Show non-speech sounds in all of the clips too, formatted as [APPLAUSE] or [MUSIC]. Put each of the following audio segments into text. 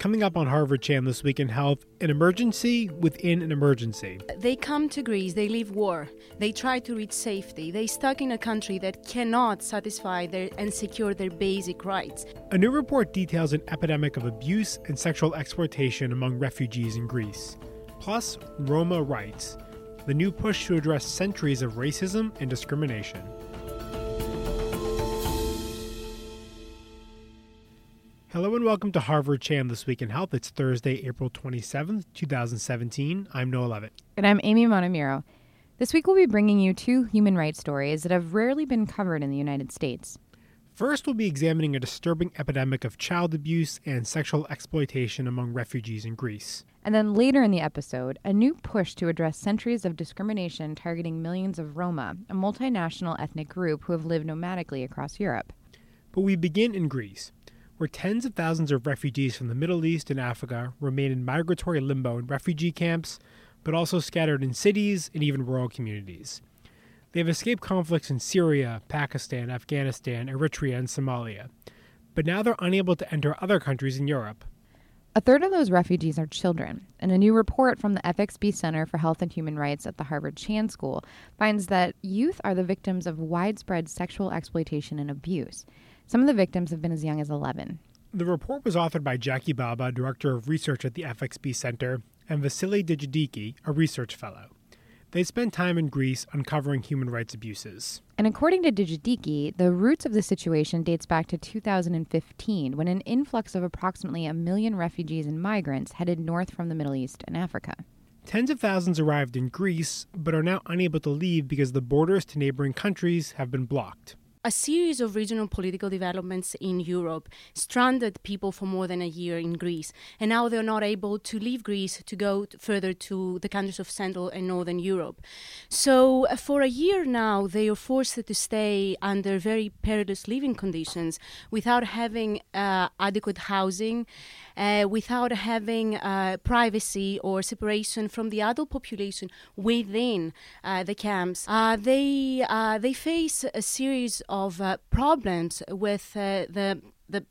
Coming up on Harvard Chan this week in health, an emergency within an emergency. They come to Greece, they leave war, they try to reach safety, they stuck in a country that cannot satisfy their and secure their basic rights. A new report details an epidemic of abuse and sexual exploitation among refugees in Greece. Plus, Roma rights, the new push to address centuries of racism and discrimination. And welcome to Harvard Chan This Week in Health. It's Thursday, April 27th, 2017. I'm Noah Leavitt. And I'm Amy Montemuro. This week we'll be bringing you two human rights stories that have rarely been covered in the United States. First, we'll be examining a disturbing epidemic of child abuse and sexual exploitation among refugees in Greece. And then later in the episode, a new push to address centuries of discrimination targeting millions of Roma, a multinational ethnic group who have lived nomadically across Europe. But we begin in Greece where tens of thousands of refugees from the Middle East and Africa remain in migratory limbo in refugee camps, but also scattered in cities and even rural communities. They have escaped conflicts in Syria, Pakistan, Afghanistan, Eritrea, and Somalia. But now they're unable to enter other countries in Europe. A third of those refugees are children, and a new report from the FXB Center for Health and Human Rights at the Harvard Chan School finds that youth are the victims of widespread sexual exploitation and abuse. Some of the victims have been as young as 11. The report was authored by Jackie Bhabha, Director of Research at the FXB Center, and Vasileia Digidiki, a research fellow. They spent time in Greece uncovering human rights abuses. And according to Digidiki, the roots of the situation dates back to 2015 when an influx of approximately a million refugees and migrants headed north from the Middle East and Africa. Tens of thousands arrived in Greece, but are now unable to leave because the borders to neighboring countries have been blocked a series of regional political developments in Europe stranded people for more than a year in Greece, and now they're not able to leave Greece to go further to the countries of Central and Northern Europe. So, uh, for a year now, they are forced to stay under very perilous living conditions without having uh, adequate housing uh, without having uh, privacy or separation from the adult population within uh, the camps. Uh, they uh, they face a series of problems with the the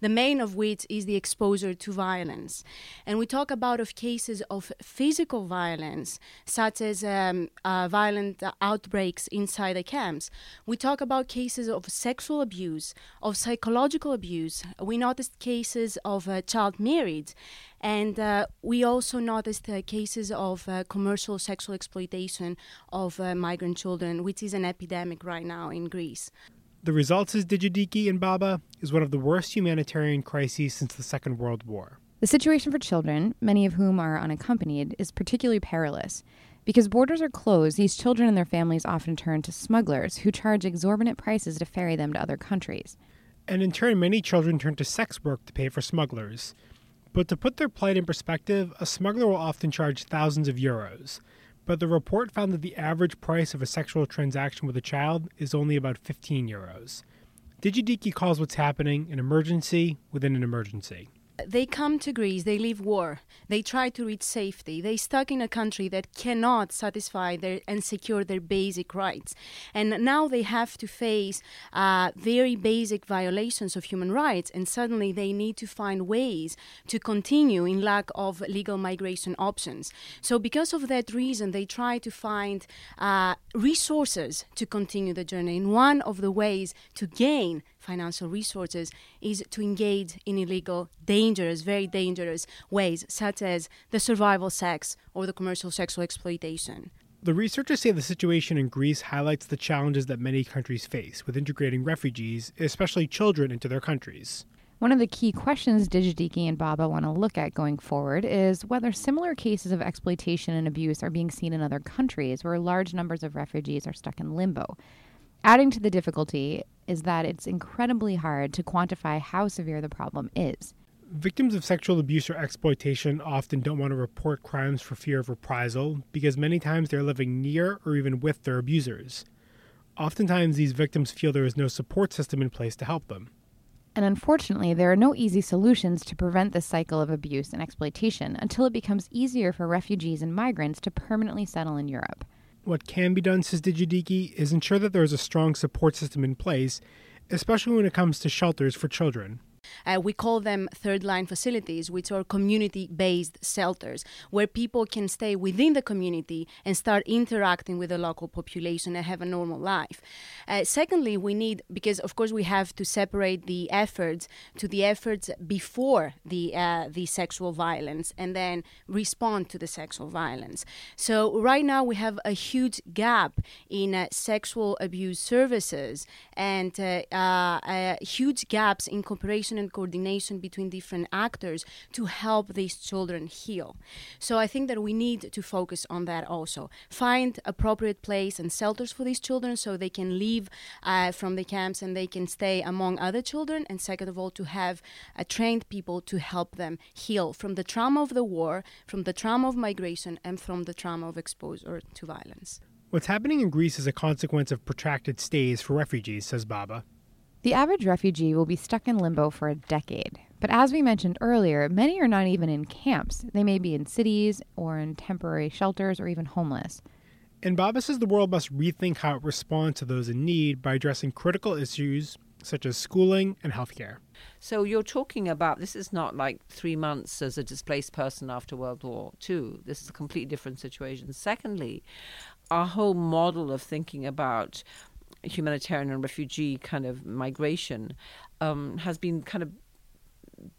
the main of which is the exposure to violence. And we talk about of cases of physical violence, such as um, uh, violent outbreaks inside the camps. We talk about cases of sexual abuse, of psychological abuse. We noticed cases of uh, child marriage. And uh, we also noticed uh, cases of uh, commercial sexual exploitation of uh, migrant children, which is an epidemic right now in Greece. The result, says Digidiki and Bhabha, is one of the worst humanitarian crises since the Second World War. The situation for children, many of whom are unaccompanied, is particularly perilous. Because borders are closed, these children and their families often turn to smugglers who charge exorbitant prices to ferry them to other countries. And in turn, many children turn to sex work to pay for smugglers. But to put their plight in perspective, a smuggler will often charge thousands of euros, but the report found that the average price of a sexual transaction with a child is only about 15 euros. Digidiki calls what's happening an emergency within an emergency they come to Greece, they leave war, they try to reach safety, they stuck in a country that cannot satisfy their and secure their basic rights, and now they have to face uh, very basic violations of human rights, and suddenly they need to find ways to continue in lack of legal migration options. So because of that reason, they try to find uh, resources to continue the journey. And one of the ways to gain financial resources is to engage in illegal, dangerous, very dangerous ways, such as the survival sex or the commercial sexual exploitation. The researchers say the situation in Greece highlights the challenges that many countries face with integrating refugees, especially children, into their countries. One of the key questions Digidiki and Bhabha want to look at going forward is whether similar cases of exploitation and abuse are being seen in other countries where large numbers of refugees are stuck in limbo. Adding to the difficulty is that it's incredibly hard to quantify how severe the problem is. Victims of sexual abuse or exploitation often don't want to report crimes for fear of reprisal because many times they're living near or even with their abusers. Oftentimes, these victims feel there is no support system in place to help them. And unfortunately, there are no easy solutions to prevent this cycle of abuse and exploitation until it becomes easier for refugees and migrants to permanently settle in Europe. What can be done, says Digidiki, is ensure that there is a strong support system in place, especially when it comes to shelters for children. Uh, we call them third line facilities, which are community based shelters, where people can stay within the community and start interacting with the local population and have a normal life. Uh, secondly, we need, because of course we have to separate the efforts to the efforts before the, uh, the sexual violence and then respond to the sexual violence. So, right now we have a huge gap in uh, sexual abuse services and uh, uh, huge gaps in cooperation and coordination between different actors to help these children heal. So I think that we need to focus on that also. Find appropriate place and shelters for these children so they can leave uh, from the camps and they can stay among other children. And second of all, to have uh, trained people to help them heal from the trauma of the war, from the trauma of migration, and from the trauma of exposure to violence. What's happening in Greece is a consequence of protracted stays for refugees, says Bhabha. The average refugee will be stuck in limbo for a decade. But as we mentioned earlier, many are not even in camps. They may be in cities or in temporary shelters or even homeless. And Bhabha says the world must rethink how it responds to those in need by addressing critical issues such as schooling and healthcare. So you're talking about this is not like three months as a displaced person after World War II. This is a completely different situation. Secondly, our whole model of thinking about humanitarian and refugee kind of migration um, has been kind of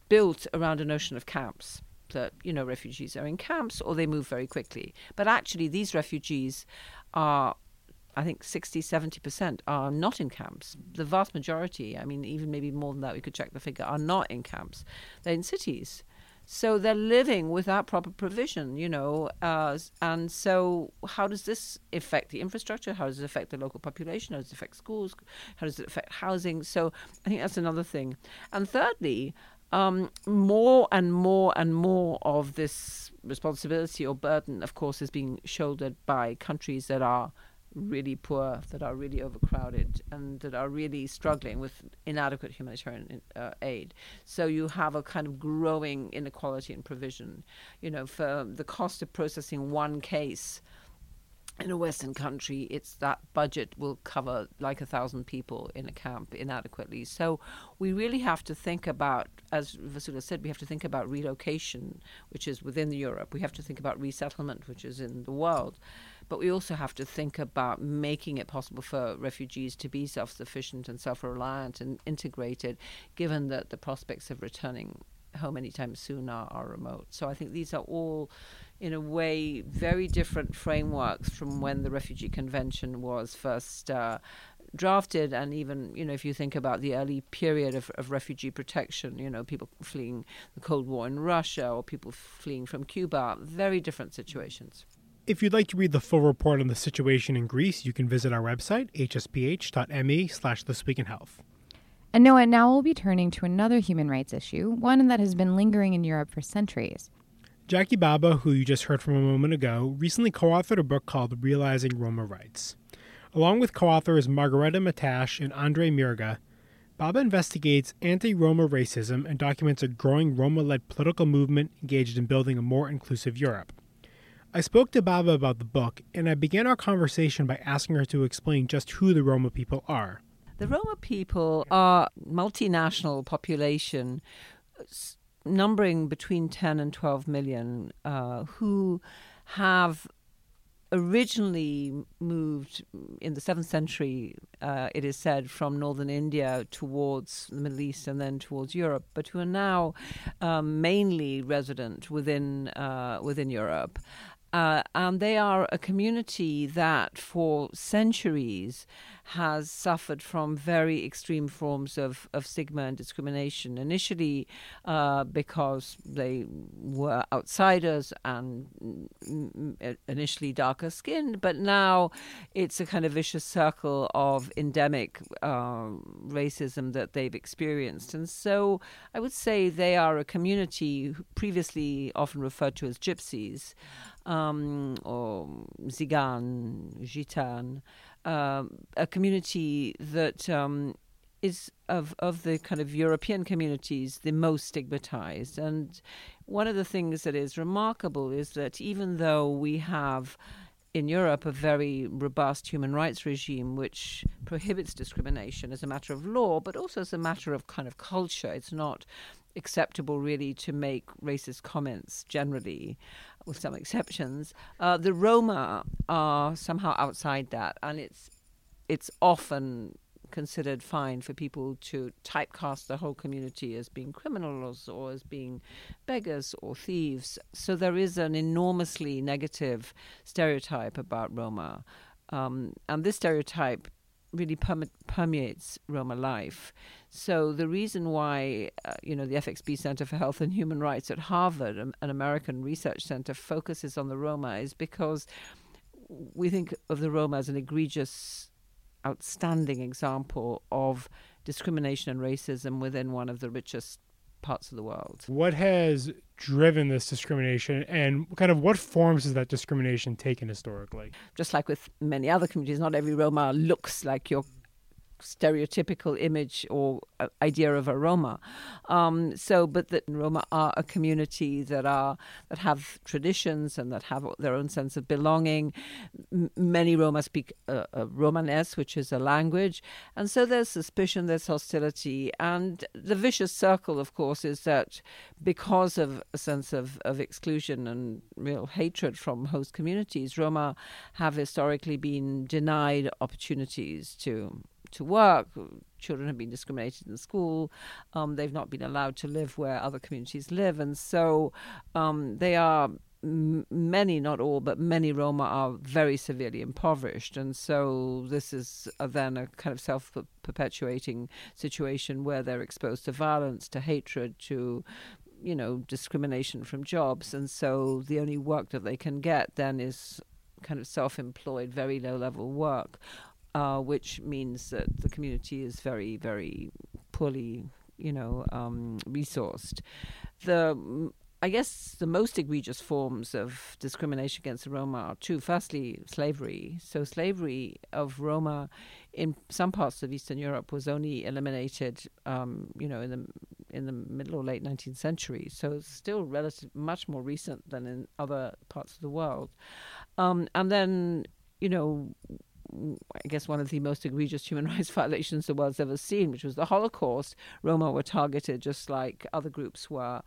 built around a notion of camps that you know refugees are in camps or they move very quickly but actually these refugees are I think 60, 70% are not in camps. The vast majority, I mean, even maybe more than that, we could check the figure, are not in camps. They're in cities. So they're living without proper provision, you know. Uh, and so, how does this affect the infrastructure? How does it affect the local population? How does it affect schools? How does it affect housing? So, I think that's another thing. And thirdly, um, more and more and more of this responsibility or burden, of course, is being shouldered by countries that are really poor, that are really overcrowded, and that are really struggling with inadequate humanitarian uh, aid. So you have a kind of growing inequality in provision. You know, for the cost of processing one case in a Western country, it's that budget will cover like a thousand people in a camp inadequately. So we really have to think about, as Vasula said, we have to think about relocation, which is within Europe. We have to think about resettlement, which is in the world. But we also have to think about making it possible for refugees to be self sufficient and self reliant and integrated, given that the prospects of returning home anytime soon are, are remote. So I think these are all in a way, very different frameworks from when the Refugee Convention was first uh, drafted. And even, you know, if you think about the early period of, of refugee protection, you know, people fleeing the Cold War in Russia or people fleeing from Cuba, very different situations. If you'd like to read the full report on the situation in Greece, you can visit our website, hsph.me slash this week in health. And Noah, now we'll be turning to another human rights issue, one that has been lingering in Europe for centuries. Jackie Bhabha, who you just heard from a moment ago, recently co authored a book called Realizing Roma Rights. Along with co authors Margareta Matache and Andre Mirga, Bhabha investigates anti Roma racism and documents a growing Roma led political movement engaged in building a more inclusive Europe. I spoke to Bhabha about the book, and I began our conversation by asking her to explain just who the Roma people are. The Roma people are multinational population numbering between 10 and 12 million uh, who have originally moved in the 7th century, uh, it is said, from northern India towards the Middle East and then towards Europe, but who are now um, mainly resident within, uh, within Europe. Uh, and they are a community that for centuries has suffered from very extreme forms of, of stigma and discrimination. Initially, uh, because they were outsiders and initially darker skinned, but now it's a kind of vicious circle of endemic uh, racism that they've experienced. And so I would say they are a community previously often referred to as gypsies um, or Zigan, Gitan, uh, a community that um, is of of the kind of European communities the most stigmatized. And one of the things that is remarkable is that even though we have in Europe a very robust human rights regime which prohibits discrimination as a matter of law, but also as a matter of kind of culture. It's not acceptable really to make racist comments generally, with some exceptions. Uh, the Roma are somehow outside that, and it's it's often considered fine for people to typecast the whole community as being criminals or as being beggars or thieves. So there is an enormously negative stereotype about Roma. Um, and this stereotype really permeates Roma life. So the reason why, uh, you know, the FXB Center for Health and Human Rights at Harvard, an American research center, focuses on the Roma is because we think of the Roma as an egregious outstanding example of discrimination and racism within one of the richest parts of the world. What has driven this discrimination and kind of what forms has that discrimination taken historically? Just like with many other communities, not every Roma looks like your stereotypical image or uh, idea of a Roma. Um, so, but that Roma are a community that are that have traditions and that have their own sense of belonging. M- many Roma speak uh, uh, Romanes, which is a language, and so there's suspicion, there's hostility, and the vicious circle, of course, is that because of a sense of, of exclusion and real hatred from host communities, Roma have historically been denied opportunities to to work. Children have been discriminated in school. Um, they've not been allowed to live where other communities live, and so um, they are many, not all, but many Roma are very severely impoverished. And so this is uh, then a kind of self perpetuating situation where they're exposed to violence, to hatred, to you know, discrimination from jobs. And so the only work that they can get then is kind of self employed, very low level work uh, which means that the community is very, very poorly, you know, um, resourced. The I guess the most egregious forms of discrimination against the Roma are two. Firstly, slavery. So, slavery of Roma in some parts of Eastern Europe was only eliminated, um, you know, in the in the middle or late 19th century. So, it's still relative, much more recent than in other parts of the world. Um, and then, you know, I guess one of the most egregious human [LAUGHS] rights violations the world's ever seen, which was the Holocaust. Roma were targeted just like other groups were,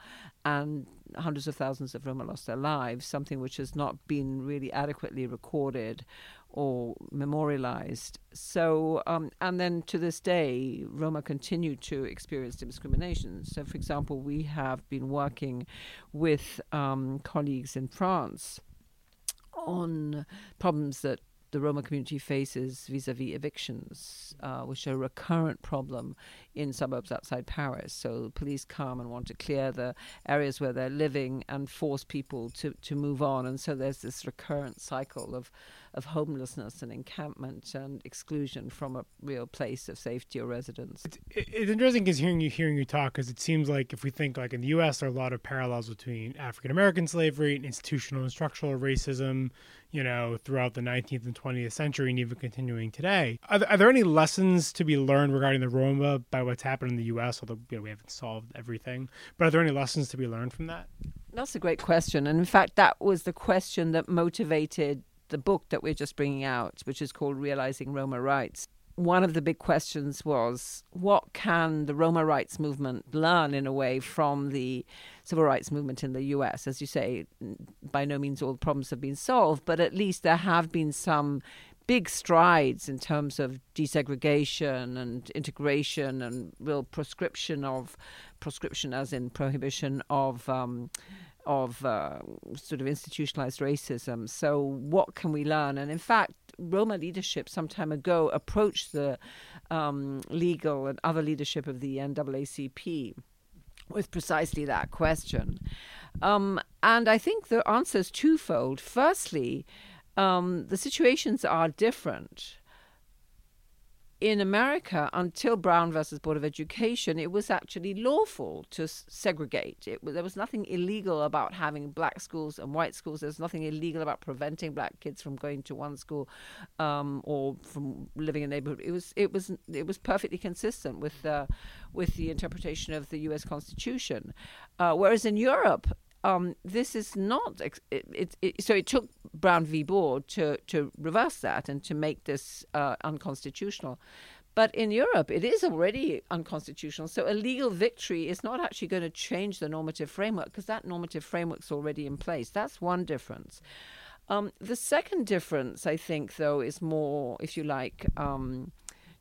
and hundreds of thousands of Roma lost their lives, something which has not been really adequately recorded or memorialized. So, um, and then to this day, Roma continue to experience discrimination. So, for example, we have been working with um, colleagues in France on problems that the Roma community faces vis a vis evictions, uh, which are a recurrent problem in suburbs outside Paris. So police come and want to clear the areas where they're living and force people to, to move on. And so there's this recurrent cycle of of homelessness and encampment and exclusion from a real place of safety or residence. It's, it's interesting because hearing you hearing you talk because it seems like if we think like in the U.S. there are a lot of parallels between African American slavery and institutional and structural racism, you know, throughout the 19th and 20th century and even continuing today. Are there, are there any lessons to be learned regarding the Roma by what's happened in the U.S. Although you know, we haven't solved everything, but are there any lessons to be learned from that? That's a great question, and in fact, that was the question that motivated the book that we're just bringing out, which is called Realizing Roma Rights, one of the big questions was what can the Roma rights movement learn in a way from the civil rights movement in the US? As you say, by no means all the problems have been solved, but at least there have been some big strides in terms of desegregation and integration and real proscription of proscription as in prohibition of um, of uh, sort of institutionalized racism. So, what can we learn? And in fact, Roma leadership some time ago approached the um, legal and other leadership of the NAACP with precisely that question. Um, and I think the answer is twofold. Firstly, um, the situations are different in America, until Brown versus Board of Education, it was actually lawful to segregate. It, there was nothing illegal about having black schools and white schools. There's nothing illegal about preventing black kids from going to one school um, or from living in a neighborhood. It was it was it was perfectly consistent with uh, with the interpretation of the U.S. Constitution. Uh, whereas in Europe, um, this is not. It, it, it, so it took Brown v. Board to to reverse that and to make this uh, unconstitutional. But in Europe, it is already unconstitutional. So a legal victory is not actually going to change the normative framework because that normative framework's already in place. That's one difference. Um, the second difference, I think, though, is more, if you like, um,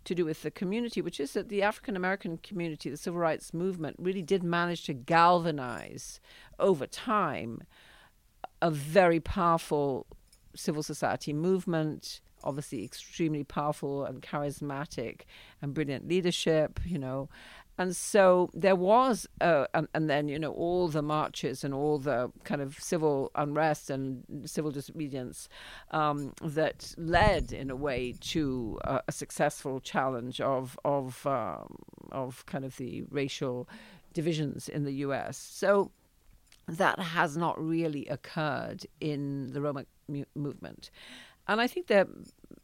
to do with the community, which is that the African American community, the civil rights movement, really did manage to galvanize over time a very powerful civil society movement obviously extremely powerful and charismatic and brilliant leadership, you know. And so there was, uh, and, and, then, you know, all the marches and all the kind of civil unrest and civil disobedience um, that led, in a way, to a successful challenge of, of, um, of kind of the racial divisions in the US. So that has not really occurred in the Roma mu- movement. And I think are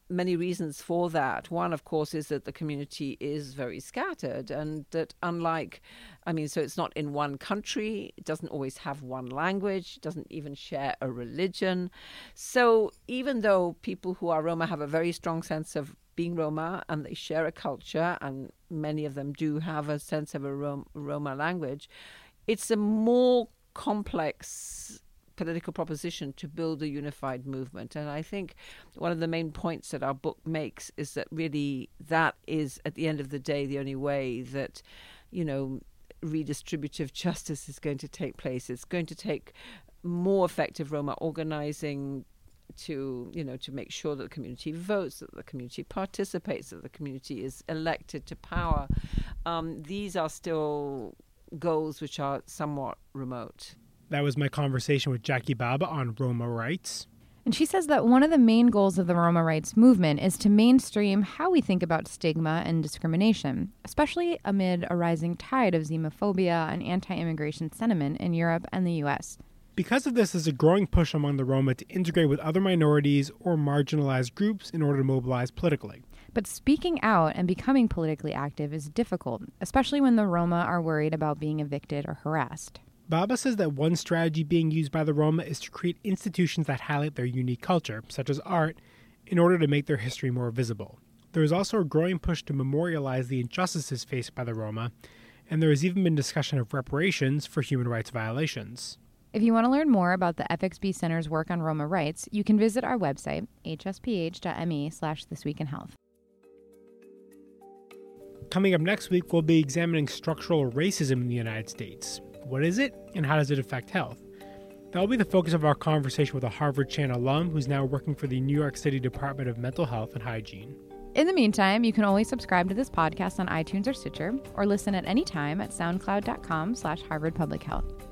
many reasons for that. One, of course, is that the community is very scattered, and that unlike, I mean, so it's not in one country, it doesn't always have one language, it doesn't even share a religion. So even though people who are Roma have a very strong sense of being Roma and they share a culture, and many of them do have a sense of a Roma language, it's a more complex political proposition to build a unified movement. And I think one of the main points that our book makes is that really that is, at the end of the day, the only way that, you know, redistributive [LAUGHS] justice is going to take place. It's going to take more effective Roma organizing to you know to make sure that the community votes, that the community participates, that the community is elected to power. Um, these are still goals which are somewhat remote. That was my conversation with Jackie Bhabha on Roma rights. And she says that one of the main goals of the Roma rights movement is to mainstream how we think about stigma and discrimination, especially amid a rising tide of xenophobia and anti immigration sentiment in Europe and the US. Because of this, there's a growing push among the Roma to integrate with other minorities or marginalized groups in order to mobilize politically. But speaking out and becoming politically active is difficult, especially when the Roma are worried about being evicted or harassed. Bhabha says that one strategy being used by the Roma is to create institutions that highlight their unique culture, such as art, in order to make their history more visible. There is also a growing push to memorialize the injustices faced by the Roma, and there has even been discussion of reparations for human rights violations. If you want to learn more about the FXB Center's work on Roma rights, you can visit our website, hsph.me slash This Week in Health. Coming up next week, we'll be examining structural racism in the United States. What is it, and how does it affect health? That will be the focus of our conversation with a Harvard Chan alum who's now working for the New York City Department of Mental Health and Hygiene. In the meantime, you can always subscribe to this podcast on iTunes or Stitcher, or listen at any time at soundcloud.com slash Harvard Public Health.